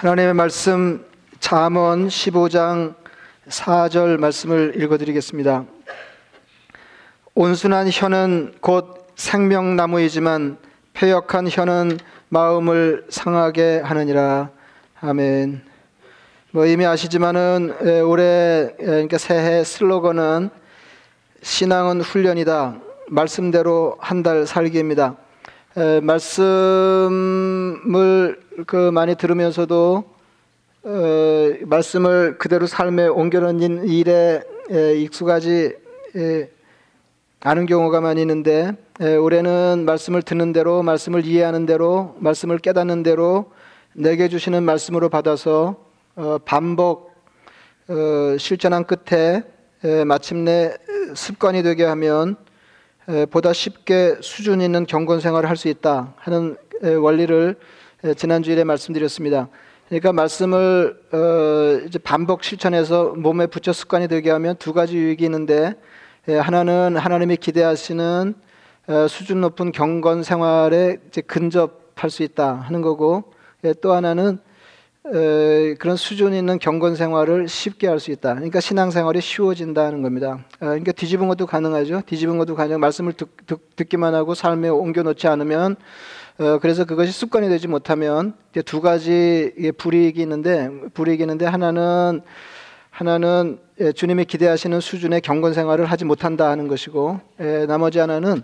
하나님의 말씀 잠언 15장 4절 말씀을 읽어 드리겠습니다. 온순한 혀는 곧 생명나무이지만 폐역한 혀는 마음을 상하게 하느니라. 아멘. 뭐 이미 아시지만은 올해 그러니까 새해 슬로건은 신앙은 훈련이다. 말씀대로 한 달 살기입니다. 말씀을 그 많이 들으면서도 어, 말씀을 그대로 삶에 옮겨놓는 일에 에, 익숙하지 에, 않은 경우가 많이 있는데 에, 올해는 말씀을 듣는 대로 말씀을 이해하는 대로 말씀을 깨닫는 대로 내게 주시는 말씀으로 받아서 어, 반복 어, 실천한 끝에 에, 마침내 습관이 되게 하면 에, 보다 쉽게 수준 있는 경건 생활을 할 수 있다 하는 에, 원리를 에, 지난 주일에 말씀드렸습니다. 그러니까 말씀을 어 이제 반복 실천해서 몸에 붙여 습관이 되게 하면 두 가지 유익이 있는데 예, 하나는 하나님이 기대하시는 어 수준 높은 경건 생활에 이제 근접할 수 있다 하는 거고 예, 또 하나는 어 그런 수준 있는 경건 생활을 쉽게 할 수 있다. 그러니까 신앙 생활이 쉬워진다는 겁니다. 어 그러니까 뒤집은 것도 가능하죠. 뒤집은 것도 가능. 말씀을 듣, 듣, 듣기만 하고 삶에 옮겨 놓지 않으면 어, 그래서 그것이 습관이 되지 못하면 두 가지 불이익이 있는데 불이익이 있는데 하나는 하나는 예, 주님이 기대하시는 수준의 경건 생활을 하지 못한다 하는 것이고 예, 나머지 하나는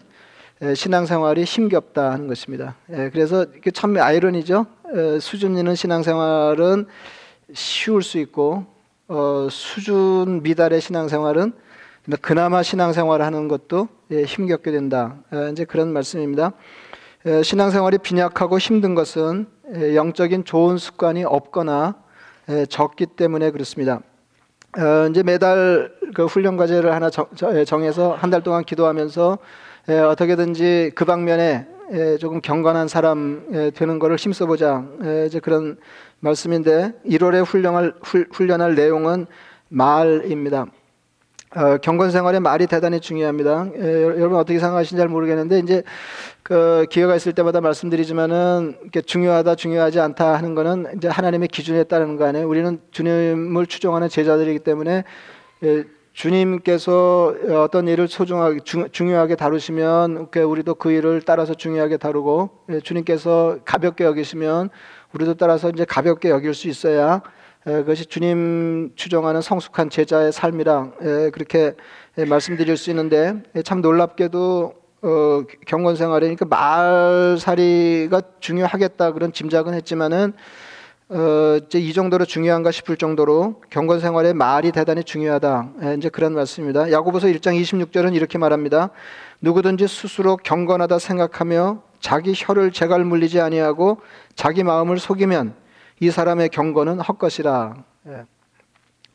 예, 신앙생활이 힘겹다 하는 것입니다. 그래서 참 아이러니죠. 수준 있는 신앙생활은 쉬울 수 있고 어, 수준 미달의 신앙생활은 그나마 신앙생활을 하는 것도 힘겹게 된다. 이제 그런 말씀입니다. 신앙생활이 빈약하고 힘든 것은 영적인 좋은 습관이 없거나 적기 때문에 그렇습니다. 어, 이제 매달 그 훈련 과제를 하나 정해서 한 달 동안 기도하면서 어떻게든지 그 방면에 조금 경건한 사람 되는 것을 힘써보자 이제 그런 말씀인데 1월에 훈련할 훈련할 내용은 말입니다. 어, 경건 생활에 말이 대단히 중요합니다. 에, 여러분 어떻게 생각하시는지 잘 모르겠는데 이제 그 기회가 있을 때마다 말씀드리지만은 이렇게 중요하다 중요하지 않다 하는 거는 이제 하나님의 기준에 따르는 거 아니에요. 우리는 주님을 추종하는 제자들이기 때문에 에, 주님께서 어떤 일을 소중하게 중, 요하게 다루시면 우리도 그 일을 따라서 중요하게 다루고 에, 주님께서 가볍게 여기시면 우리도 따라서 이제 가볍게 여길 수 있어야 그것이 주님 추종하는 성숙한 제자의 삶이랑 그렇게 말씀드릴 수 있는데 참 놀랍게도 어, 경건 생활에 그러니까 말살이가 중요하겠다 그런 짐작은 했지만은 어, 이제 이 정도로 중요한가 싶을 정도로 경건 생활에 말이 대단히 중요하다. 이제 그런 말씀입니다. 야고보서 1장 26절은 이렇게 말합니다. 누구든지 스스로 경건하다 생각하며 자기 혀를 재갈 물리지 아니하고 자기 마음을 속이면 이 사람의 경건은 헛것이라. 예.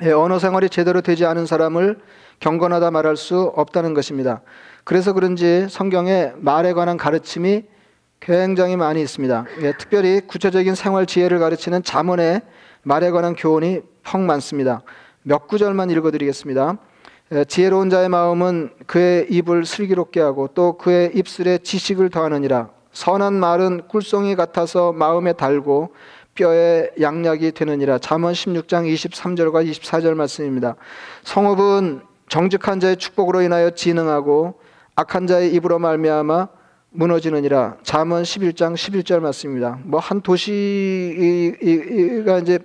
예, 언어 생활이 제대로 되지 않은 사람을 경건하다 말할 수 없다는 것입니다. 그래서 그런지 성경에 말에 관한 가르침이 굉장히 많이 있습니다. 예, 특별히 구체적인 생활 지혜를 가르치는 자문에 말에 관한 교훈이 펑 많습니다. 몇 구절만 읽어드리겠습니다. 예, 지혜로운 자의 마음은 그의 입을 슬기롭게 하고 또 그의 입술에 지식을 더하느니라. 선한 말은 꿀송이 같아서 마음에 달고 뼈에 양약이 되느니라. 잠언 16장 23절과 24절 말씀입니다. 성읍은 정직한 자의 축복으로 인하여 진흥하고 악한 자의 입으로 말미암아 무너지느니라. 잠언 11장 11절 말씀입니다. 뭐 한 도시가 이제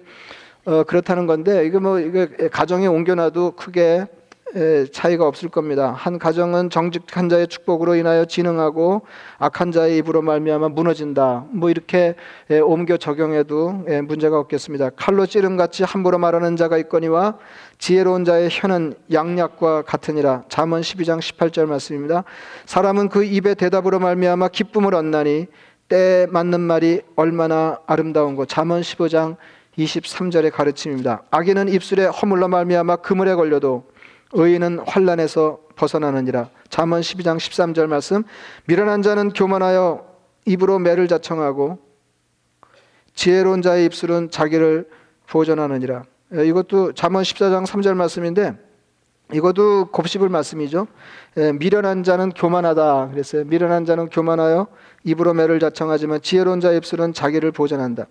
어 그렇다는 건데 이거 뭐 이거 가정에 옮겨놔도 크게 차이가 없을 겁니다. 한 가정은 정직한 자의 축복으로 인하여 진흥하고 악한 자의 입으로 말미암아 무너진다. 뭐 이렇게 옮겨 적용해도 문제가 없겠습니다. 칼로 찌름 같이 함부로 말하는 자가 있거니와 지혜로운 자의 혀는 양약과 같으니라. 잠언 12장 18절 말씀입니다. 사람은 그 입의 대답으로 말미암아 기쁨을 얻나니 때 맞는 말이 얼마나 아름다운 것. 잠언 15장 23절의 가르침입니다. 악인은 입술에 허물러 말미암아 그물에 걸려도 의인은 환란에서 벗어나느니라. 잠언 12장 13절 말씀. 미련한 자는 교만하여 입으로 매를 자청하고 지혜로운 자의 입술은 자기를 보전하느니라. 예, 이것도 잠언 14장 3절 말씀인데 이것도 곱씹을 말씀이죠. 예, 미련한 자는 교만하다 그랬어요. 미련한 자는 교만하여 입으로 매를 자청하지만 지혜로운 자의 입술은 자기를 보전한다.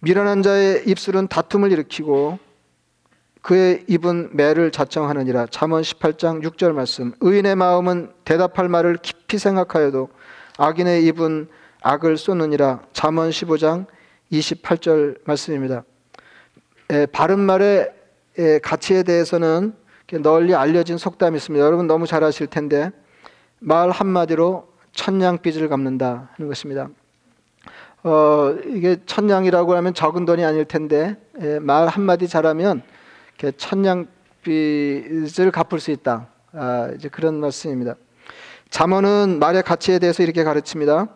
미련한 자의 입술은 다툼을 일으키고 그의 입은 매를 자청하느니라. 잠언 18장 6절 말씀. 의인의 마음은 대답할 말을 깊이 생각하여도 악인의 입은 악을 쏟느니라. 잠언 15장 28절 말씀입니다. 에, 바른 말의 에, 가치에 대해서는 널리 알려진 속담이 있습니다. 여러분 너무 잘 아실 텐데 말 한마디로 천냥빚을 갚는다 하는 것입니다. 어, 이게 천냥이라고 하면 적은 돈이 아닐 텐데 에, 말 한마디 잘하면 천냥빚을 갚을 수 있다. 아, 이제 그런 말씀입니다. 잠언은 말의 가치에 대해서 이렇게 가르칩니다.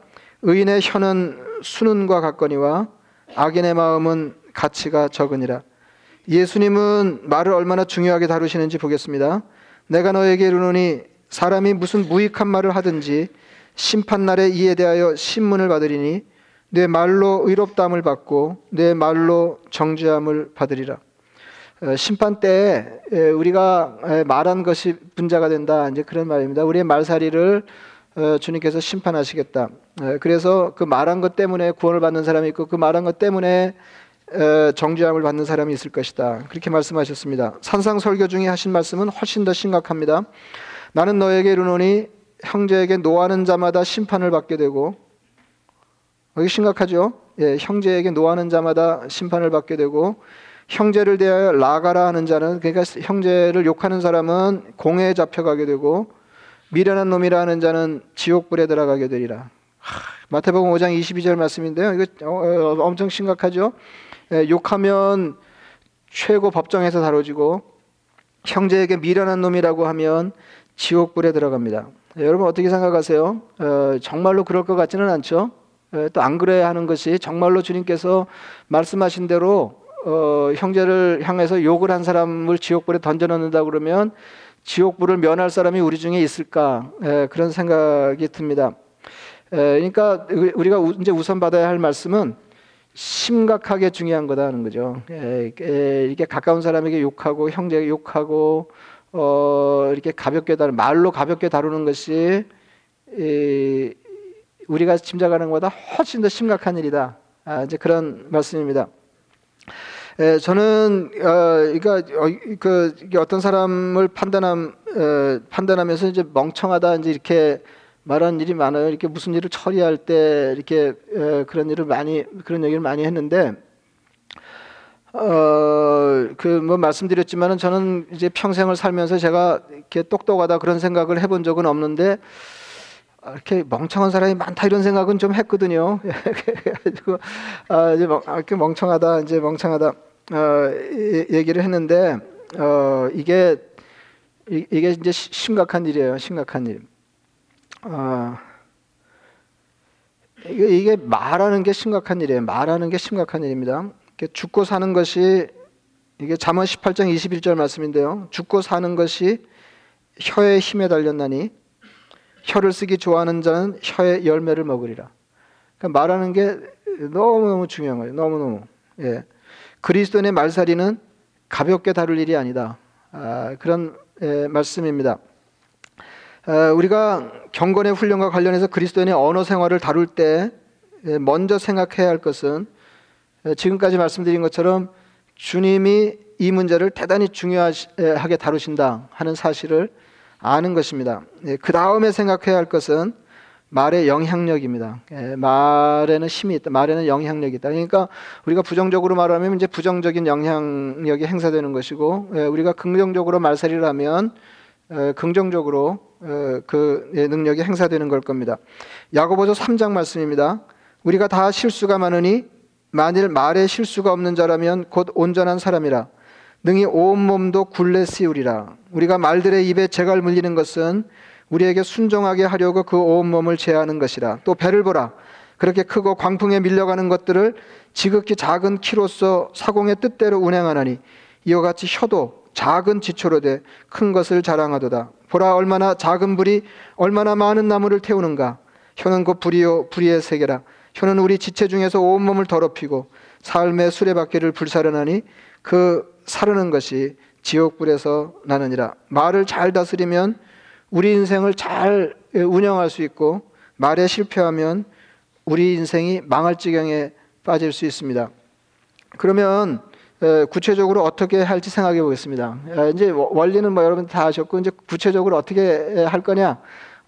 의인의 혀는 수는과 같거니와 악인의 마음은 가치가 적으니라. 예수님은 말을 얼마나 중요하게 다루시는지 보겠습니다. 내가 너에게 이르노니 사람이 무슨 무익한 말을 하든지 심판 날에 이에 대하여 신문을 받으리니 내 말로 의롭다함을 받고 내 말로 정죄함을 받으리라. 어, 심판 때 우리가 말한 것이 분자가 된다. 이제 그런 말입니다. 우리의 말살이를 어, 주님께서 심판하시겠다. 그래서 그 말한 것 때문에 구원을 받는 사람이 있고 그 말한 것 때문에 정죄함을 받는 사람이 있을 것이다. 그렇게 말씀하셨습니다. 산상 설교 중에 하신 말씀은 훨씬 더 심각합니다. 나는 너에게 이르노니 형제에게 노하는 자마다 심판을 받게 되고 여기 심각하죠? 예, 형제에게 노하는 자마다 심판을 받게 되고 형제를 대하여 라가라 하는 자는 그러니까 형제를 욕하는 사람은 공회에 잡혀가게 되고 미련한 놈이라 하는 자는 지옥불에 들어가게 되리라. 하, 마태복음 5장 22절 말씀인데요. 이거 어, 어, 엄청 심각하죠. 예, 욕하면 최고 법정에서 다뤄지고 형제에게 미련한 놈이라고 하면 지옥불에 들어갑니다. 예, 여러분 어떻게 생각하세요? 어, 정말로 그럴 것 같지는 않죠. 예, 또안 그래야 하는 것이 정말로 주님께서 말씀하신 대로 어, 형제를 향해서 욕을 한 사람을 지옥불에 던져넣는다 그러면 지옥불을 면할 사람이 우리 중에 있을까 에, 그런 생각이 듭니다. 에, 그러니까 우리가 우, 이제 우선 받아야 할 말씀은 심각하게 중요한 거다 하는 거죠. 에, 에, 이렇게 가까운 사람에게 욕하고 형제에게 욕하고 어, 이렇게 가볍게 다루 말로 가볍게 다루는 것이 이, 우리가 짐작하는 것보다 훨씬 더 심각한 일이다. 아, 이제 그런 말씀입니다. 에, 저는 어, 그러니까 어, 그 어떤 사람을 판단함 어, 판단하면서 이제 멍청하다 이제 이렇게 말하는 일이 많아요. 이렇게 무슨 일을 처리할 때 이렇게 에, 그런 일을 많이 그런 얘기를 많이 했는데 어그 뭐 말씀드렸지만은 저는 이제 평생을 살면서 제가 이렇게 똑똑하다 그런 생각을 해본 적은 없는데 이렇게 멍청한 사람이 많다 이런 생각은 좀 했거든요. 그래가지고 아, 이제 멍, 아, 이렇게 멍청하다 이제 멍청하다 어, 얘기를 했는데 어, 이게 이, 게 이제 심각한 일이에요. 심각한 일. 어, 이게, 이게 말하는 게 심각한 일이에요. 말하는 게 심각한 일입니다. 죽고 사는 것이 이게 잠언 18장 21절 말씀인데요. 죽고 사는 것이 혀의 힘에 달렸나니 혀를 쓰기 좋아하는 자는 혀의 열매를 먹으리라. 그러니까 말하는 게 너무너무 중요한 거예요. 너무너무. 예. 그리스도인의 말살이는 가볍게 다룰 일이 아니다. 아, 그런 예, 말씀입니다. 아, 우리가 경건의 훈련과 관련해서 그리스도인의 언어 생활을 다룰 때 예, 먼저 생각해야 할 것은 예, 지금까지 말씀드린 것처럼 주님이 이 문제를 대단히 중요하게 다루신다 하는 사실을 아는 것입니다. 예, 그 다음에 생각해야 할 것은 말의 영향력입니다. 예, 말에는 힘이 있다. 말에는 영향력이 있다. 그러니까 우리가 부정적으로 말하면 이제 부정적인 영향력이 행사되는 것이고, 예, 우리가 긍정적으로 말살이를 하면 긍정적으로 그 능력이 행사되는 걸 겁니다. 야고보서 3장 말씀입니다. 우리가 다 실수가 많으니 만일 말에 실수가 없는 자라면 곧 온전한 사람이라. 능히 온 몸도 굴레 씌우리라. 우리가 말들의 입에 재갈 물리는 것은 우리에게 순종하게 하려고 그 온 몸을 제하는 것이라. 또 배를 보라. 그렇게 크고 광풍에 밀려가는 것들을 지극히 작은 키로서 사공의 뜻대로 운행하나니 이와 같이 혀도 작은 지초로 돼 큰 것을 자랑하도다. 보라 얼마나 작은 불이 얼마나 많은 나무를 태우는가. 혀는 곧 불이요 불의의 세계라. 혀는 우리 지체 중에서 온 몸을 더럽히고 삶의 수레바퀴를 불사르나니 그 사르는 것이 지옥불에서 나느니라. 말을 잘 다스리면 우리 인생을 잘 운영할 수 있고 말에 실패하면 우리 인생이 망할 지경에 빠질 수 있습니다. 그러면 에, 구체적으로 어떻게 할지 생각해 보겠습니다. 에, 이제 워- 원리는 뭐 여러분 다 아셨고 이제 구체적으로 어떻게 에, 할 거냐,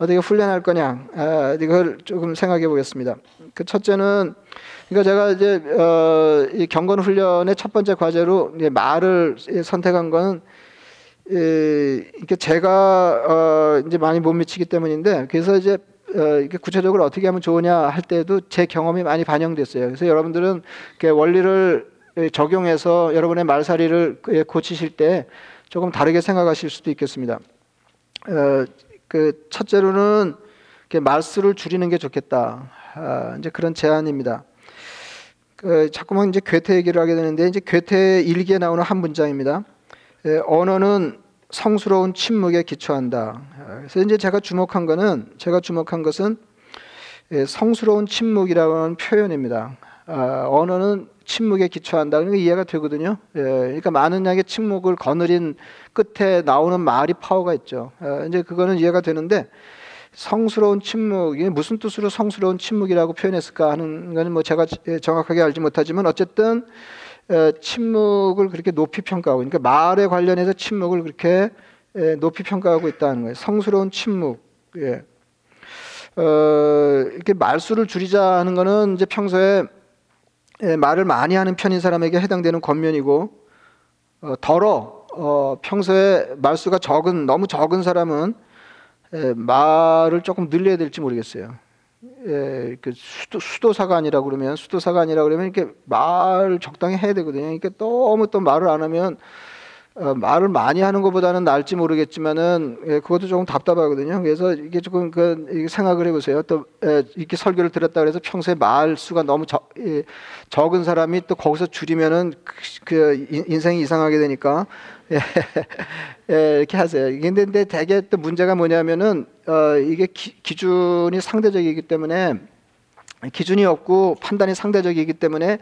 어떻게 훈련할 거냐, 에, 이걸 조금 생각해 보겠습니다. 그 첫째는 그러니까 제가 이제 어, 이 경건 훈련의 첫 번째 과제로 이제 말을 선택한 거는 에, 이게 제가 어, 이제 많이 못 미치기 때문인데 그래서 이제 어, 이게 구체적으로 어떻게 하면 좋으냐 할 때도 제 경험이 많이 반영됐어요. 그래서 여러분들은 이렇게 원리를 에, 적용해서 여러분의 말살이를 에, 고치실 때 조금 다르게 생각하실 수도 있겠습니다. 어, 그 첫째로는 말수를 줄이는 게 좋겠다. 아, 이제 그런 제안입니다. 그 자꾸만 이제 괴테 얘기를 하게 되는데 이제 괴테 일기에 나오는 한 문장입니다. 에, 언어는 성스러운 침묵에 기초한다. 아, 그래서 이제 제가 주목한 거는 제가 주목한 것은 예, 성스러운 침묵이라는 표현입니다. 아, 언어는 침묵에 기초한다. 그러니까 이해가 되거든요. 예, 그러니까 많은 양의 침묵을 거느린 끝에 나오는 말이 파워가 있죠. 아, 이제 그거는 이해가 되는데 성스러운 침묵 이게 무슨 뜻으로 성스러운 침묵이라고 표현했을까 하는 거는 뭐 제가 예, 정확하게 알지 못하지만 어쨌든 에, 침묵을 그렇게 높이 평가하고 그러니까 말에 관련해서 침묵을 그렇게 에, 높이 평가하고 있다는 거예요. 성스러운 침묵. 예. 어, 이렇게 말수를 줄이자 하는 거는 이제 평소에 에, 말을 많이 하는 편인 사람에게 해당되는 권면이고 어, 덜어 어, 평소에 말수가 적은 너무 적은 사람은 에, 말을 조금 늘려야 될지 모르겠어요. 예, 그 수도, 수도사가 아니라 그러면 수도사가 아니라 그러면 이렇게 말을 적당히 해야 되거든요. 이렇게 너무 또 말을 안 하면 어, 말을 많이 하는 것보다는 나을지 모르겠지만은 예, 그것도 조금 답답하거든요. 그래서 이게 조금 그 생각을 해보세요. 또 예, 이렇게 설교를 들었다 그래서 평소에 말 수가 너무 적, 예, 적은 사람이 또 거기서 줄이면은 그, 그 인- 인생이 이상하게 되니까 예, 예, 이렇게 하세요. 근데, 근데 대개 또 문제가 뭐냐면은 어, 이게 기, 기준이 상대적이기 때문에 기준이 없고 판단이 상대적이기 때문에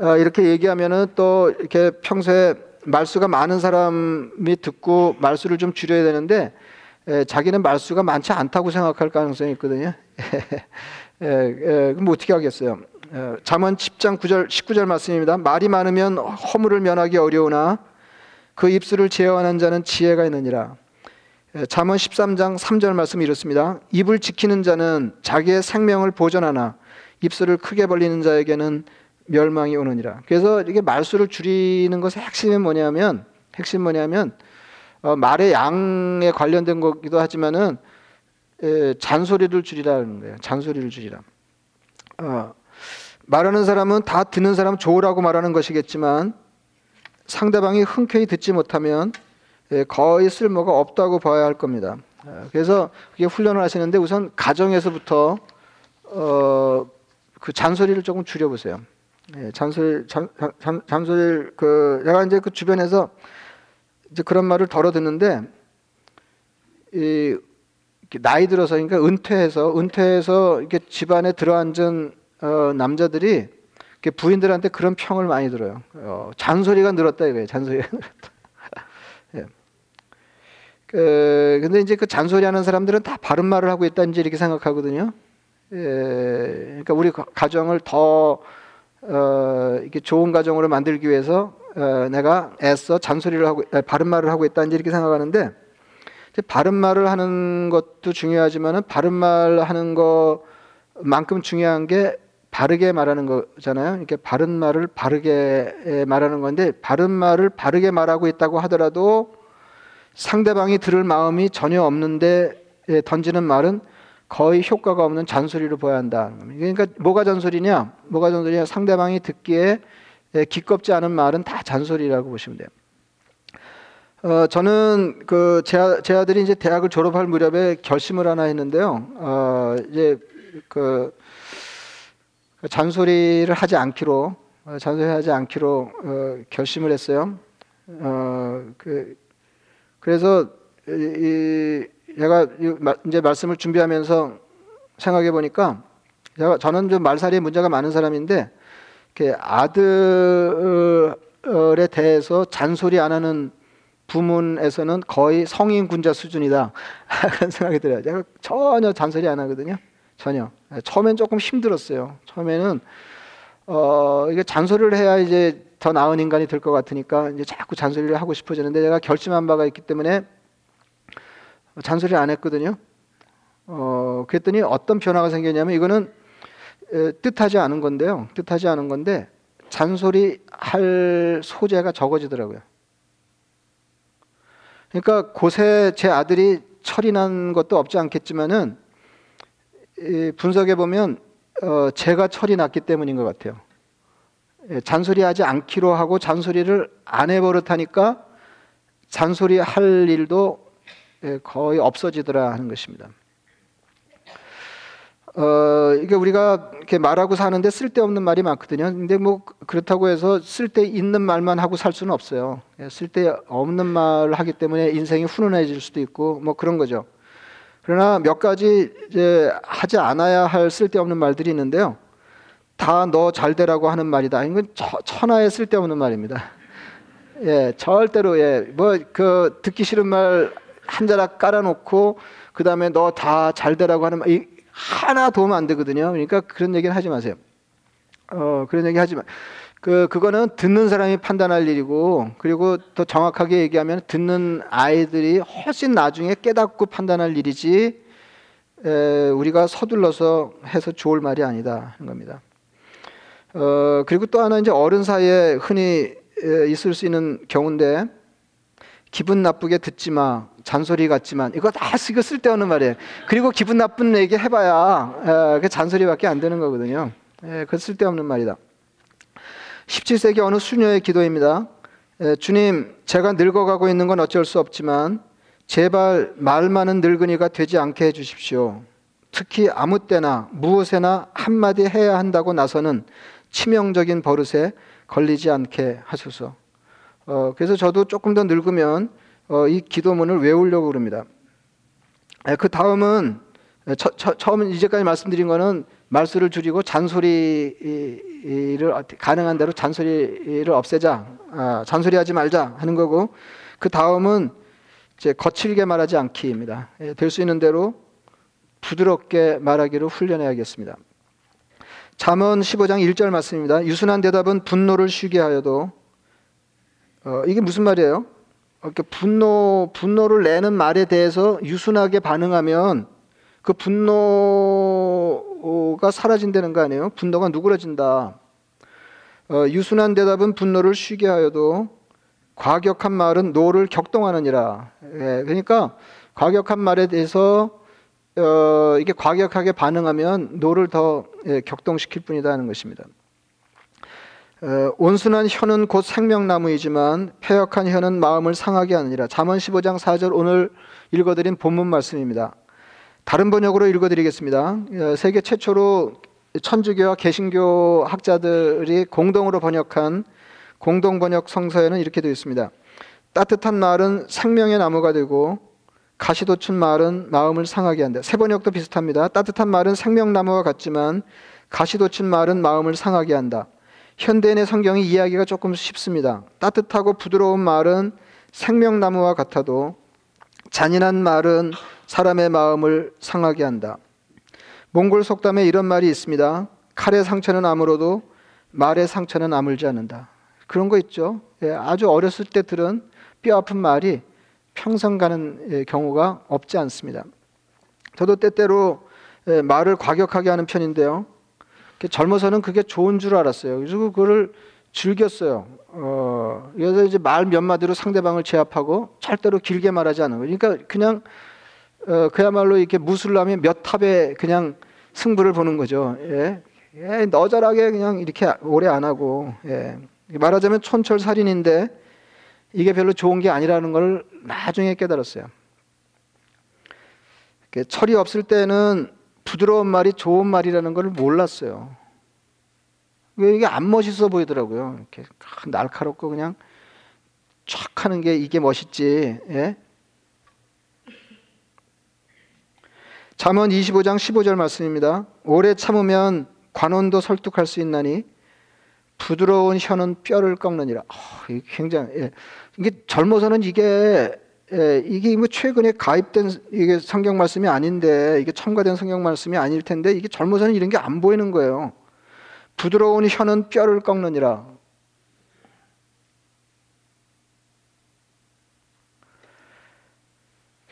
어, 이렇게 얘기하면은 또 이렇게 평소에 말수가 많은 사람이 듣고 말수를 좀 줄여야 되는데 에, 자기는 말수가 많지 않다고 생각할 가능성이 있거든요. 예, 예, 그럼 어떻게 하겠어요? 예, 잠언 10장 9절 19절 말씀입니다. 말이 많으면 허물을 면하기 어려우나 그 입술을 제어하는 자는 지혜가 있느니라. 예, 잠언 13장 3절 말씀 이렇습니다. 입을 지키는 자는 자기의 생명을 보존하나 입술을 크게 벌리는 자에게는 멸망이 오느니라. 그래서 이게 말수를 줄이는 것의 핵심은 뭐냐면 핵심 뭐냐면 어, 말의 양에 관련된 거기도 하지만은 에, 잔소리를 줄이라는 거예요. 잔소리를 줄이라. 어, 말하는 사람은 다 듣는 사람 좋으라고 말하는 것이겠지만 상대방이 흔쾌히 듣지 못하면 에, 거의 쓸모가 없다고 봐야 할 겁니다. 어, 그래서 그게 훈련을 하시는데 우선 가정에서부터 어, 그 잔소리를 조금 줄여보세요. 예, 잔소리 잔, 잔, 잔소리를 그 내가 이제 그 주변에서 이제 그런 말을 덜어 듣는데 이 나이 들어서 그러니까 은퇴해서 은퇴해서 이렇게 집안에 들어앉은 어, 남자들이 이렇게 부인들한테 그런 평을 많이 들어요. 어, 잔소리가 늘었다 이거예요. 잔소리가 늘었다. 예. 그 근데 이제 그 잔소리하는 사람들은 다 바른 말을 하고 있다는지 이렇게 생각하거든요. 예, 그러니까 우리 가- 가정을 더 어, 이렇게 좋은 가정으로 만들기 위해서 어, 내가 애써 잔소리를 하고 아, 바른 말을 하고 있다는지 이렇게 생각하는데 이제 바른 말을 하는 것도 중요하지만은 바른 말 하는 것만큼 중요한 게 바르게 말하는 거잖아요. 이렇게 바른 말을 바르게 에, 말하는 건데 바른 말을 바르게 말하고 있다고 하더라도 상대방이 들을 마음이 전혀 없는데 에, 던지는 말은 거의 효과가 없는 잔소리로 보여야 한다. 그러니까 뭐가 잔소리냐? 뭐가 잔소리냐? 상대방이 듣기에 에, 기껍지 않은 말은 다 잔소리라고 보시면 돼요. 어, 저는 그제제 아들이 이제 대학을 졸업할 무렵에 결심을 하나 했는데요. 어, 이제 그 잔소리를 하지 않기로 어, 잔소리하지 않기로 어, 결심을 했어요. 어, 그 그래서 이, 이 제가 이제 말씀을 준비하면서 생각해 보니까 제가 저는 좀 말살이에 문제가 많은 사람인데 이렇게 아들에 대해서 잔소리 안 하는 부문에서는 거의 성인 군자 수준이다 그런 생각이 들어요. 제가 전혀 잔소리 안 하거든요. 전혀. 처음엔 조금 힘들었어요. 처음에는 어 이게 잔소리를 해야 이제 더 나은 인간이 될 것 같으니까 이제 자꾸 잔소리를 하고 싶어지는데 제가 결심한 바가 있기 때문에 잔소리를 안 했거든요. 어, 그랬더니 어떤 변화가 생겼냐면 이거는 에, 뜻하지 않은 건데요. 뜻하지 않은 건데 잔소리 할 소재가 적어지더라고요. 그러니까 곳에 제 아들이 철이 난 것도 없지 않겠지만은 분석해 보면 어, 제가 철이 났기 때문인 것 같아요. 예, 잔소리하지 않기로 하고 잔소리를 안 해버릇하니까 잔소리 할 일도 예, 거의 없어지더라 하는 것입니다. 어, 이게 우리가 이렇게 말하고 사는데 쓸데없는 말이 많거든요. 근데 뭐 그렇다고 해서 쓸데 있는 말만 하고 살 수는 없어요. 예, 쓸데 없는 말을 하기 때문에 인생이 훈훈해질 수도 있고 뭐 그런 거죠. 그러나 몇 가지 이제 하지 않아야 할 쓸데없는 말들이 있는데요. 다 너 잘되라고 하는 말이다. 이건 천하에 쓸데없는 말입니다. 예, 절대로 예, 뭐 그 듣기 싫은 말 한 자락 깔아놓고 그 다음에 너 다 잘 되라고 하는 말, 이, 하나 도움 안 되거든요. 그러니까 그런 얘기는 하지 마세요. 어, 그런 얘기 하지 마. 그, 그거는 듣는 사람이 판단할 일이고, 그리고 더 정확하게 얘기하면 듣는 아이들이 훨씬 나중에 깨닫고 판단할 일이지, 에, 우리가 서둘러서 해서 좋을 말이 아니다. 하는 겁니다. 어, 그리고 또 하나 이제 어른 사이에 흔히 에, 있을 수 있는 경우인데, 기분 나쁘게 듣지 마. 잔소리 같지만 이거 다 쓰고 쓸데없는 말이에요. 그리고 기분 나쁜 얘기 해봐야 그 잔소리밖에 안 되는 거거든요. 예, 그 쓸데없는 말이다. 17세기 어느 수녀의 기도입니다. 주님, 제가 늙어가고 있는 건 어쩔 수 없지만 제발 말 많은 늙은이가 되지 않게 해주십시오. 특히 아무 때나 무엇에나 한마디 해야 한다고 나서는 치명적인 버릇에 걸리지 않게 하소서. 어, 그래서 저도 조금 더 늙으면 어, 이 기도문을 외우려고 그럽니다. 그 다음은 처, 처, 처음 이제까지 말씀드린 거는 말수를 줄이고 잔소리를 가능한 대로 잔소리를 없애자, 아, 잔소리하지 말자 하는 거고 그 다음은 이제 거칠게 말하지 않기입니다. 예, 될수 있는 대로 부드럽게 말하기로 훈련해야겠습니다. 잠언 15장 1절 말씀입니다. 유순한 대답은 분노를 쉬게 하여도 어, 이게 무슨 말이에요? 이렇게 분노 분노를 내는 말에 대해서 유순하게 반응하면 그 분노가 사라진다는 거 아니에요? 분노가 누그러진다. 어, 유순한 대답은 분노를 쉬게 하여도 과격한 말은 노를 격동하느니라. 예, 그러니까 과격한 말에 대해서 어, 이게 과격하게 반응하면 노를 더 예, 격동시킬 뿐이다 하는 것입니다. 어, 온순한 혀는 곧 생명나무이지만 패역한 혀는 마음을 상하게 하느니라. 잠언 15장 4절 오늘 읽어드린 본문 말씀입니다. 다른 번역으로 읽어드리겠습니다. 어, 세계 최초로 천주교와 개신교 학자들이 공동으로 번역한 공동 번역 성서에는 이렇게 되어 있습니다. 따뜻한 말은 생명의 나무가 되고 가시돋친 말은 마음을 상하게 한다. 세 번역도 비슷합니다. 따뜻한 말은 생명나무와 같지만 가시돋친 말은 마음을 상하게 한다. 현대인의 성경이 이야기가 조금 쉽습니다. 따뜻하고 부드러운 말은 생명나무와 같아도 잔인한 말은 사람의 마음을 상하게 한다. 몽골 속담에 이런 말이 있습니다. 칼의 상처는 아물어도 말의 상처는 아물지 않는다. 그런 거 있죠. 예, 아주 어렸을 때 들은 뼈 아픈 말이 평생 가는 예, 경우가 없지 않습니다. 저도 때때로 예, 말을 과격하게 하는 편인데요. 젊어서는 그게 좋은 줄 알았어요. 그래서 그거를 즐겼어요. 어, 그래서 이제 말 몇 마디로 상대방을 제압하고 절대로 길게 말하지 않은 거예요. 그러니까 그냥 어, 그야말로 이렇게 무술람이 몇 탑에 그냥 승부를 보는 거죠. 예. 예, 너절하게 그냥 이렇게 오래 안 하고 예. 말하자면 촌철살인인데 이게 별로 좋은 게 아니라는 걸 나중에 깨달았어요. 철이 없을 때는 부드러운 말이 좋은 말이라는 걸 몰랐어요. 이게 안 멋있어 보이더라고요. 이렇게 날카롭고 그냥 촥 하는 게 이게 멋있지. 예? 잠언 25장 15절 말씀입니다. 오래 참으면 관원도 설득할 수 있나니 부드러운 혀는 뼈를 꺾느니라. 어, 굉장히 예. 이게 젊어서는 이게 예, 이게 뭐 최근에 가입된 이게 성경 말씀이 아닌데 이게 첨가된 성경 말씀이 아닐 텐데 이게 젊어서는 이런 게 안 보이는 거예요. 부드러운 혀는 뼈를 꺾느니라.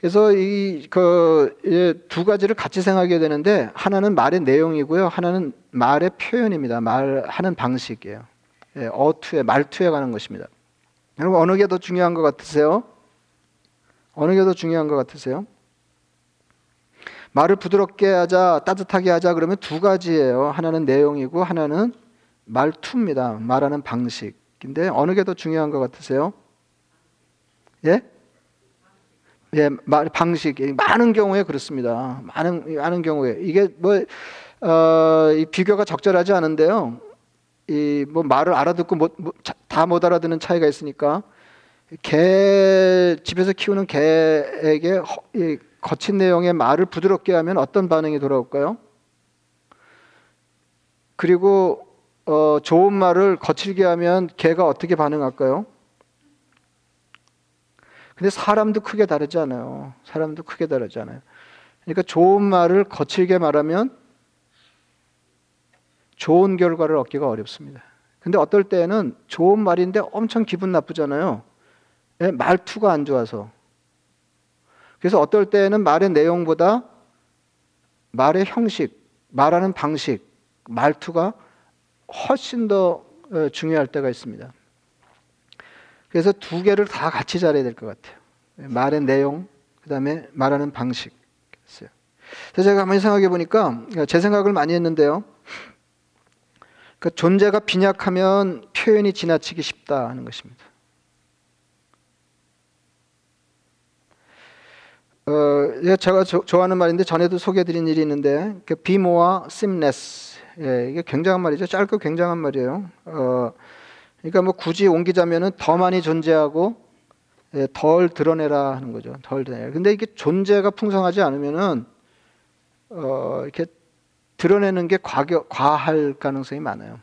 그래서 이 그두 예, 가지를 같이 생각해야 되는데 하나는 말의 내용이고요, 하나는 말의 표현입니다. 말하는 방식이에요. 예, 어투에 말투에 관한 것입니다. 여러분 어느 게 더 중요한 것 같으세요? 어느 게 더 중요한 것 같으세요? 말을 부드럽게 하자, 따뜻하게 하자 그러면 두 가지예요. 하나는 내용이고 하나는 말투입니다. 말하는 방식인데 어느 게 더 중요한 것 같으세요? 예? 예, 말 방식 많은 경우에 그렇습니다. 많은 많은 경우에 이게 뭐 어, 이 비교가 적절하지 않은데요. 이 뭐 말을 알아듣고 다못 뭐, 알아듣는 차이가 있으니까 개 집에서 키우는 개에게 거친 내용의 말을 부드럽게 하면 어떤 반응이 돌아올까요? 그리고 어, 좋은 말을 거칠게 하면 개가 어떻게 반응할까요? 근데 사람도 크게 다르지 않아요. 사람도 크게 다르지 않아요. 그러니까 좋은 말을 거칠게 말하면 좋은 결과를 얻기가 어렵습니다. 근데 어떨 때는 좋은 말인데 엄청 기분 나쁘잖아요. 예, 말투가 안 좋아서. 그래서 어떨 때는 말의 내용보다 말의 형식, 말하는 방식, 말투가 훨씬 더 어, 중요할 때가 있습니다. 그래서 두 개를 다 같이 잘해야 될 것 같아요. 말의 내용, 그 다음에 말하는 방식. 그래서 제가 가만히 생각해 보니까 제 생각을 많이 했는데요. 그 존재가 빈약하면 표현이 지나치기 쉽다 하는 것입니다. 어, 제가 조, 좋아하는 말인데 전에도 소개해드린 일이 있는데 그 비모와 심레스 예, 이게 굉장한 말이죠. 짧고 굉장한 말이에요. 어, 그러니까 뭐 굳이 옮기자면은 더 많이 존재하고 예, 덜 드러내라 하는 거죠. 덜 드러내라. 근데 이게 존재가 풍성하지 않으면은 어, 이렇게 드러내는 게 과격, 과할 가능성이 많아요.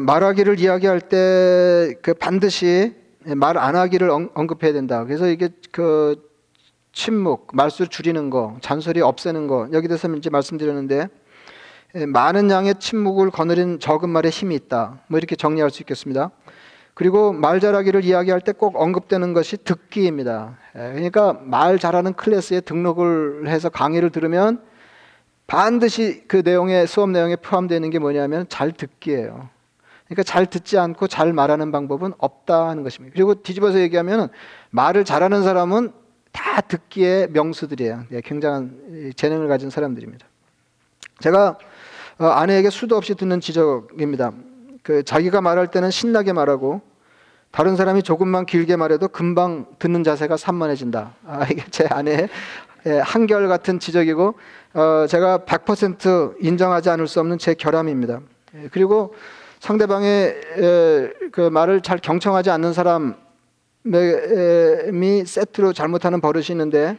말하기를 이야기할 때 그 반드시 말 안 하기를 언급해야 된다. 그래서 이게 그 침묵, 말수 줄이는 거, 잔소리 없애는 거 여기 대해서 이제 말씀드렸는데 예, 많은 양의 침묵을 거느린 적은 말에 힘이 있다. 뭐 이렇게 정리할 수 있겠습니다. 그리고 말 잘하기를 이야기할 때 꼭 언급되는 것이 듣기입니다. 예, 그러니까 말 잘하는 클래스에 등록을 해서 강의를 들으면 반드시 그 내용에 수업 내용에 포함되는 게 뭐냐면 잘 듣기예요. 그러니까 잘 듣지 않고 잘 말하는 방법은 없다는 것입니다. 그리고 뒤집어서 얘기하면 말을 잘하는 사람은 다 듣기에 명수들이에요. 네, 굉장한 재능을 가진 사람들입니다. 제가 어, 아내에게 수도 없이 듣는 지적입니다. 그 자기가 말할 때는 신나게 말하고 다른 사람이 조금만 길게 말해도 금방 듣는 자세가 산만해진다. 아, 이게 제 아내의 예, 한결 같은 지적이고 어, 제가 100% 인정하지 않을 수 없는 제 결함입니다. 예, 그리고 상대방의 그 말을 잘 경청하지 않는 사람이 세트로 잘못하는 버릇이 있는데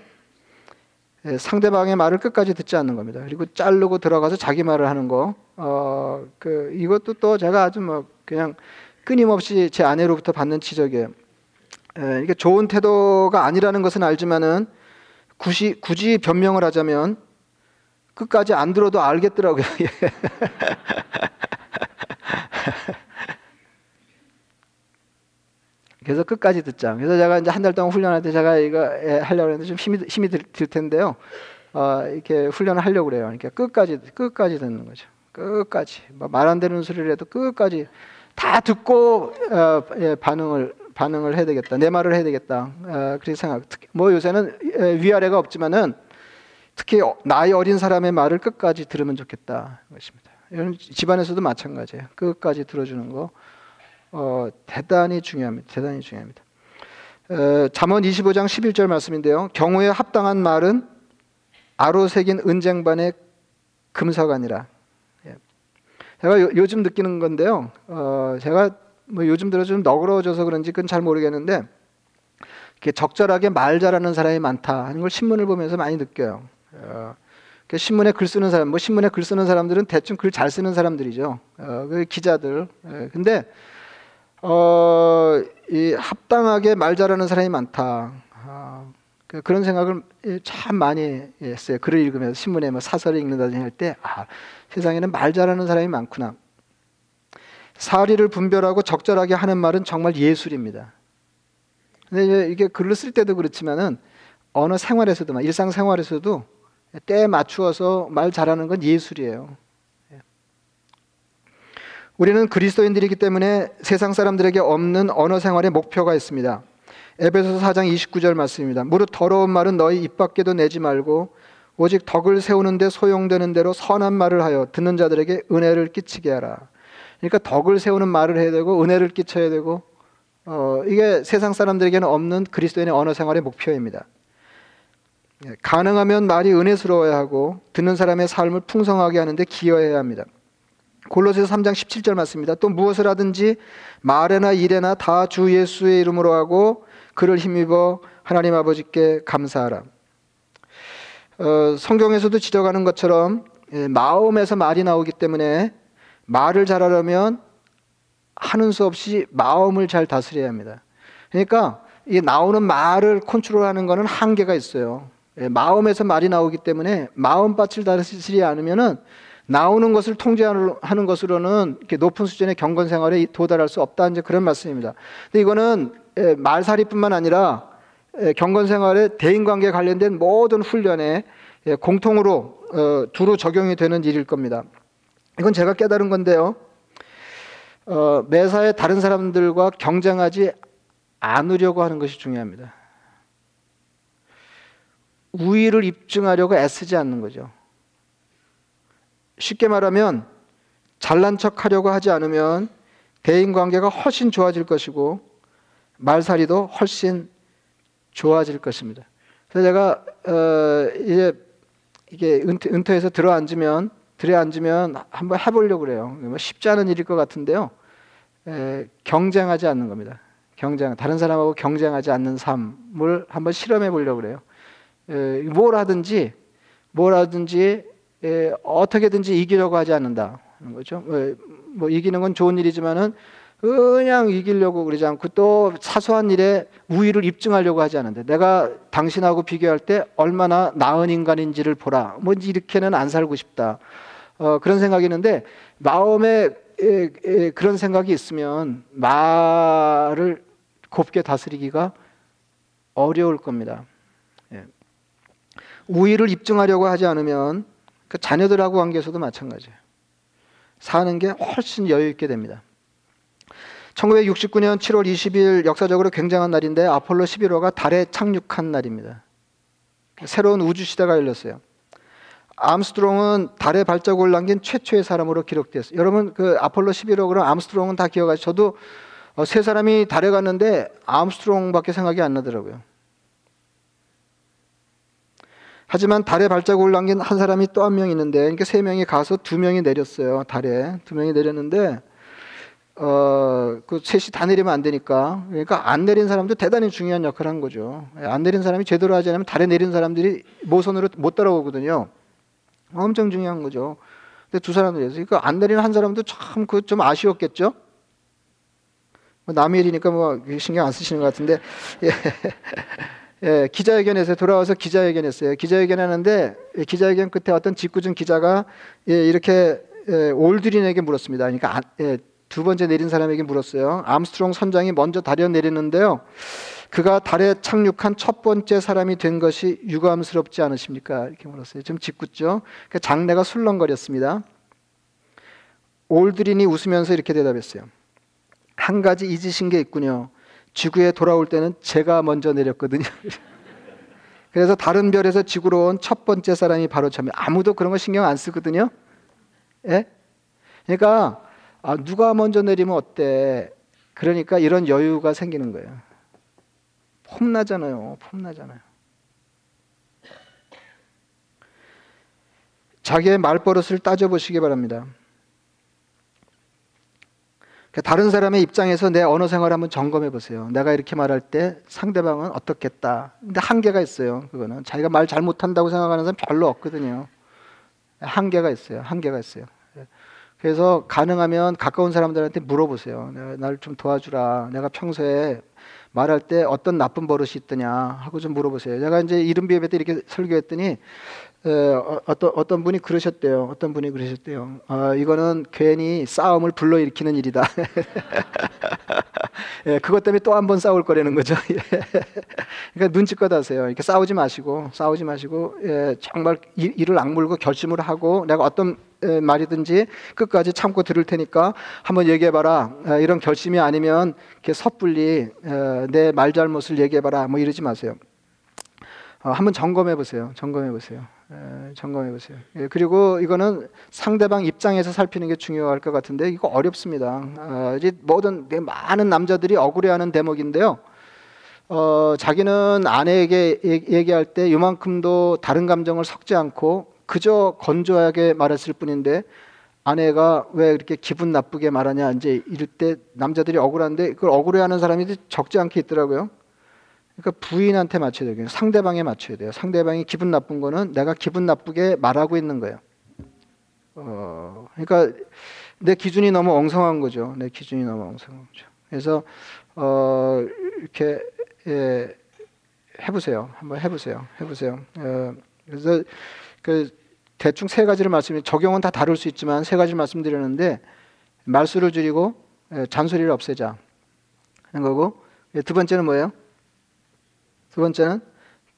상대방의 말을 끝까지 듣지 않는 겁니다. 그리고 자르고 들어가서 자기 말을 하는 거. 어, 그 이것도 또 제가 아주 뭐 그냥 끊임없이 제 아내로부터 받는 지적이에요. 에, 이게 좋은 태도가 아니라는 것은 알지만은 굳이 굳이 변명을 하자면 끝까지 안 들어도 알겠더라고요. 그래서 끝까지 듣자. 그래서 제가 이제 한 달 동안 훈련할 때 제가 이거 하려고 했는데 좀 힘이 힘이 들, 들 텐데요. 어, 이렇게 훈련을 하려고 그래요. 그러니까 끝까지 끝까지 듣는 거죠. 끝까지 뭐 말안 되는 소리를 해도 끝까지 다 듣고 어, 예, 반응을 반응을 해야 되겠다. 내 말을 해야 되겠다. 어, 그렇게 생각. 특히 뭐 요새는 위아래가 없지만은 특히 나이 어린 사람의 말을 끝까지 들으면 좋겠다. 것입니다. 이런 집안에서도 마찬가지예요. 끝까지 들어주는 거. 어, 대단히 중요합니다. 대단히 중요합니다. 어, 잠언 25장 11절 말씀인데요. 경우에 합당한 말은 아로 새긴 은쟁반의 금서가니라. 예. 제가 요, 즘 느끼는 건데요. 어, 제가 뭐 요즘 들어 좀 너그러워져서 그런지 그건 잘 모르겠는데 이렇게 적절하게 말 잘하는 사람이 많다 하는 걸 신문을 보면서 많이 느껴요. 어, 신문에 글 쓰는 사람, 뭐 신문에 글 쓰는 사람들은 대충 글 잘 쓰는 사람들이죠. 어, 그 기자들. 예, 근데 어, 이 합당하게 말 잘하는 사람이 많다. 아, 그, 그런 생각을 참 많이 했어요. 글을 읽으면서 신문에 뭐 사설을 읽는다든지 할 때, 아, 세상에는 말 잘하는 사람이 많구나. 사리를 분별하고 적절하게 하는 말은 정말 예술입니다. 근데 이게 글을 쓸 때도 그렇지만은 언어 생활에서도 일상 생활에서도 때에 맞추어서 말 잘하는 건 예술이에요. 우리는 그리스도인들이기 때문에 세상 사람들에게 없는 언어 생활의 목표가 있습니다. 에베소서 4장 29절 말씀입니다. 무릇 더러운 말은 너희 입 밖에도 내지 말고 오직 덕을 세우는데 소용되는 대로 선한 말을 하여 듣는 자들에게 은혜를 끼치게 하라. 그러니까 덕을 세우는 말을 해야 되고 은혜를 끼쳐야 되고 어, 이게 세상 사람들에게는 없는 그리스도인의 언어 생활의 목표입니다. 예, 가능하면 말이 은혜스러워야 하고 듣는 사람의 삶을 풍성하게 하는데 기여해야 합니다. 골로새서 3장 17절 말씀입니다. 또 무엇을 하든지 말에나 일에나 다 주 예수의 이름으로 하고 그를 힘입어 하나님 아버지께 감사하라. 어, 성경에서도 지적하는 것처럼 예, 마음에서 말이 나오기 때문에 말을 잘하려면 하는 수 없이 마음을 잘 다스려야 합니다. 그러니까 이 나오는 말을 컨트롤하는 것은 한계가 있어요. 예, 마음에서 말이 나오기 때문에 마음밭을 다스리지 않으면은 나오는 것을 통제하는 것으로는 이렇게 높은 수준의 경건 생활에 도달할 수 없다 이제 그런 말씀입니다. 근데 이거는 예, 말살이뿐만 아니라 예, 경건 생활에 대인 관계에 관련된 모든 훈련에 공통으로 어, 두루 적용이 되는 일일 겁니다. 이건 제가 깨달은 건데요. 어, 매사에 다른 사람들과 경쟁하지 않으려고 하는 것이 중요합니다. 우위를 입증하려고 애쓰지 않는 거죠. 쉽게 말하면 잘난 척 하려고 하지 않으면 대인 관계가 훨씬 좋아질 것이고 말살이도 훨씬 좋아질 것입니다. 그래서 제가 어, 이제 이게 은퇴, 은퇴해서 들어 앉으면 들어 앉으면 한번 해보려고 그래요. 뭐 쉽지 않은 일일 것 같은데요. 에, 경쟁하지 않는 겁니다. 경쟁, 다른 사람하고 경쟁하지 않는 삶을 한번 실험해 보려고 그래요. 에, 뭘 하든지 뭘 하든지 에, 어떻게든지 이기려고 하지 않는다. 거죠. 뭐, 뭐 이기는 건 좋은 일이지만은 그냥 이기려고 그러지 않고 또 사소한 일에 우위를 입증하려고 하지 않는데 내가 당신하고 비교할 때 얼마나 나은 인간인지를 보라. 뭐 이렇게는 안 살고 싶다. 어, 그런 생각이 있는데 마음에 에, 에, 그런 생각이 있으면 말을 곱게 다스리기가 어려울 겁니다. 예. 우위를 입증하려고 하지 않으면 그 자녀들하고 관계에서도 마찬가지예요. 사는 게 훨씬 여유 있게 됩니다. 1969년 7월 20일 역사적으로 굉장한 날인데 아폴로 11호가 달에 착륙한 날입니다. 새로운 우주 시대가 열렸어요. 암스트롱은 달에 발자국을 남긴 최초의 사람으로 기록됐어요. 여러분 그 아폴로 11호 그럼 암스트롱은 다 기억하시죠? 저도 어, 세 사람이 달에 갔는데 암스트롱밖에 생각이 안 나더라고요. 하지만 달에 발자국을 남긴 한 사람이 또 한 명 있는데, 그러니까 세 명이 가서 두 명이 내렸어요. 달에 두 명이 내렸는데, 어, 그 셋이 다 내리면 안 되니까, 그러니까 안 내린 사람도 대단히 중요한 역할을 한 거죠. 안 내린 사람이 제대로 하지 않으면 달에 내린 사람들이 모선으로 못 돌아오거든요. 엄청 중요한 거죠. 근데 두 사람들이 해서 그러니까 안 내리는 한 사람도 참 그 좀 아쉬웠겠죠. 뭐 남의 일이니까 뭐 신경 안 쓰시는 것 같은데 예. 예, 기자회견에서 돌아와서 기자회견했어요. 기자회견 하는데 예, 기자회견 끝에 어떤 짓궂은 기자가 예, 이렇게 예, 올드린에게 물었습니다. 그러니까 아, 예, 두 번째 내린 사람에게 물었어요. 암스트롱 선장이 먼저 달에 내렸는데요. 그가 달에 착륙한 첫 번째 사람이 된 것이 유감스럽지 않으십니까? 이렇게 물었어요. 좀 짓궂죠. 그 장내가 술렁거렸습니다. 올드린이 웃으면서 이렇게 대답했어요. 한 가지 잊으신 게 있군요. 지구에 돌아올 때는 제가 먼저 내렸거든요. 그래서 다른 별에서 지구로 온 첫 번째 사람이 바로 저입니다. 아무도 그런 거 신경 안 쓰거든요. 예? 그러니까 아, 누가 먼저 내리면 어때? 그러니까 이런 여유가 생기는 거예요. 폼나잖아요. 폼나잖아요. 자기의 말버릇을 따져보시기 바랍니다. 그러니까 다른 사람의 입장에서 내 언어 생활을 한번 점검해 보세요. 내가 이렇게 말할 때 상대방은 어떻겠다. 근데 한계가 있어요. 그거는 자기가 말 잘 못한다고 생각하는 사람 별로 없거든요. 한계가 있어요. 한계가 있어요. 그래서 가능하면 가까운 사람들한테 물어보세요. 날 좀 도와주라. 내가 평소에 말할 때 어떤 나쁜 버릇이 있더냐 하고 좀 물어보세요. 제가 이제 이른비 예배 때 이렇게 설교했더니 어, 어떤 어떤 분이 그러셨대요. 어떤 분이 그러셨대요. 아, 이거는 괜히 싸움을 불러일으키는 일이다. 예, 그것 때문에 또 한 번 싸울 거라는 거죠. 예. 그러니까 눈치껏 하세요. 이렇게 싸우지 마시고 싸우지 마시고 예, 정말 이, 이를 악물고 결심을 하고 내가 어떤 에, 말이든지 끝까지 참고 들을 테니까 한번 얘기해봐라. 에, 이런 결심이 아니면 이렇게 섣불리 내 말 잘못을 얘기해봐라. 뭐 이러지 마세요. 어, 한번 점검해 보세요. 점검해 보세요. 점검해 보세요. 예, 그리고 이거는 상대방 입장에서 살피는 게 중요할 것 같은데 이거 어렵습니다. 어, 이제 모든 많은 남자들이 억울해하는 대목인데요. 어, 자기는 아내에게 얘기할 때 요만큼도 다른 감정을 섞지 않고 그저 건조하게 말했을 뿐인데 아내가 왜 이렇게 기분 나쁘게 말하냐 이제 이럴 때 남자들이 억울한데 그걸 억울해하는 사람이 적지 않게 있더라고요. 그러니까 부인한테 맞춰야 돼요. 상대방에 맞춰야 돼요. 상대방이 기분 나쁜 거는 내가 기분 나쁘게 말하고 있는 거예요. 어, 그러니까 내 기준이 너무 엉성한 거죠. 내 기준이 너무 엉성한 거죠. 그래서 어, 이렇게 예, 해보세요. 한번 해보세요. 해보세요. 어, 그래서 그 대충 세 가지를 말씀 적용은 다 다를 수 있지만 세 가지 말씀드렸는데 말수를 줄이고 예, 잔소리를 없애자 하는 거고 예, 두 번째는 뭐예요? 두 번째는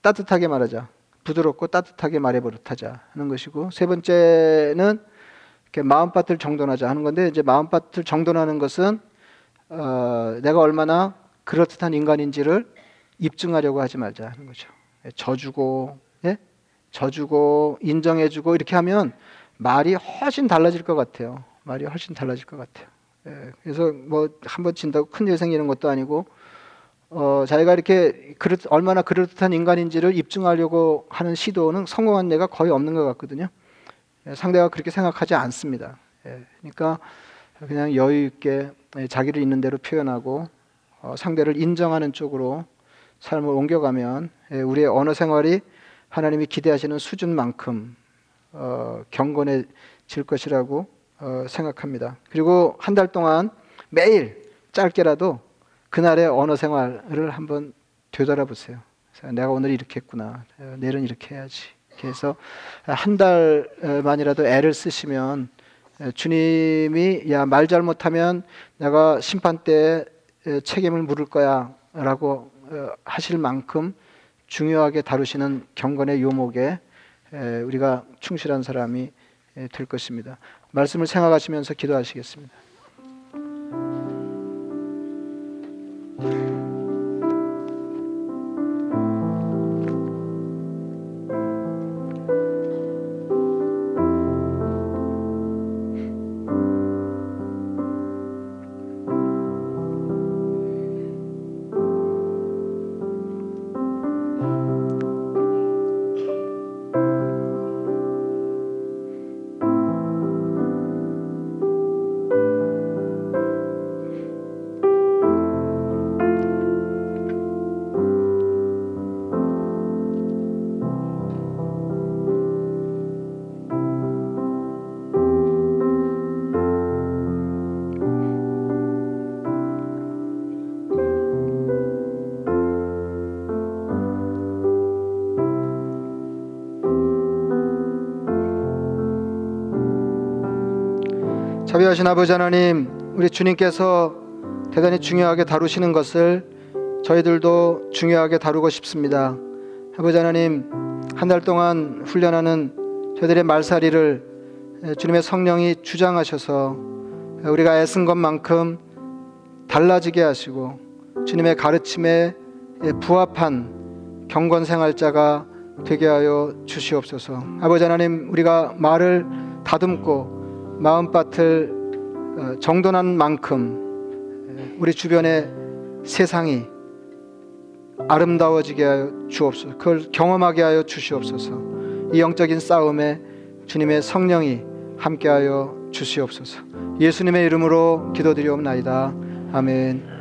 따뜻하게 말하자. 부드럽고 따뜻하게 말해 버릇하자 하는 것이고 세 번째는 이렇게 마음밭을 정돈하자 하는 건데 이제 마음밭을 정돈하는 것은 어, 내가 얼마나 그렇듯한 인간인지를 입증하려고 하지 말자 하는 거죠. 예, 져주고 예? 져주고 인정해주고 이렇게 하면 말이 훨씬 달라질 것 같아요. 말이 훨씬 달라질 것 같아요. 예, 그래서 뭐 한 번 진다고 큰 일 생기는 것도 아니고 어, 자기가 이렇게 그렇, 얼마나 그럴듯한 인간인지를 입증하려고 하는 시도는 성공한 예가 거의 없는 것 같거든요. 예, 상대가 그렇게 생각하지 않습니다. 예, 그러니까 그냥 여유 있게 예, 자기를 있는 대로 표현하고 어, 상대를 인정하는 쪽으로 삶을 옮겨가면 예, 우리의 언어 생활이 하나님이 기대하시는 수준만큼 어, 경건해질 것이라고 어, 생각합니다. 그리고 한 달 동안 매일 짧게라도 그날의 언어 생활을 한번 되돌아보세요. 내가 오늘 이렇게 했구나. 내일은 이렇게 해야지. 그래서 한 달만이라도 애를 쓰시면 주님이 야 말 잘못하면 내가 심판 때 책임을 물을 거야라고 어, 하실 만큼 중요하게 다루시는 경건의 요목에 우리가 충실한 사람이 될 것입니다. 말씀을 생각하시면서 기도하시겠습니다. 자비하신 아버지 하나님, 우리 주님께서 대단히 중요하게 다루시는 것을 저희들도 중요하게 다루고 싶습니다. 아버지 하나님, 한 달 동안 훈련하는 저희들의 말살이를 주님의 성령이 주장하셔서 우리가 애쓴 것만큼 달라지게 하시고 주님의 가르침에 부합한 경건 생활자가 되게 하여 주시옵소서. 아버지 하나님, 우리가 말을 다듬고 마음밭을 어, 정돈한 만큼 우리 주변의 세상이 아름다워지게 하여 주옵소서. 그걸 경험하게 하여 주시옵소서. 이 영적인 싸움에 주님의 성령이 함께하여 주시옵소서. 예수님의 이름으로 기도드리옵나이다. 아멘.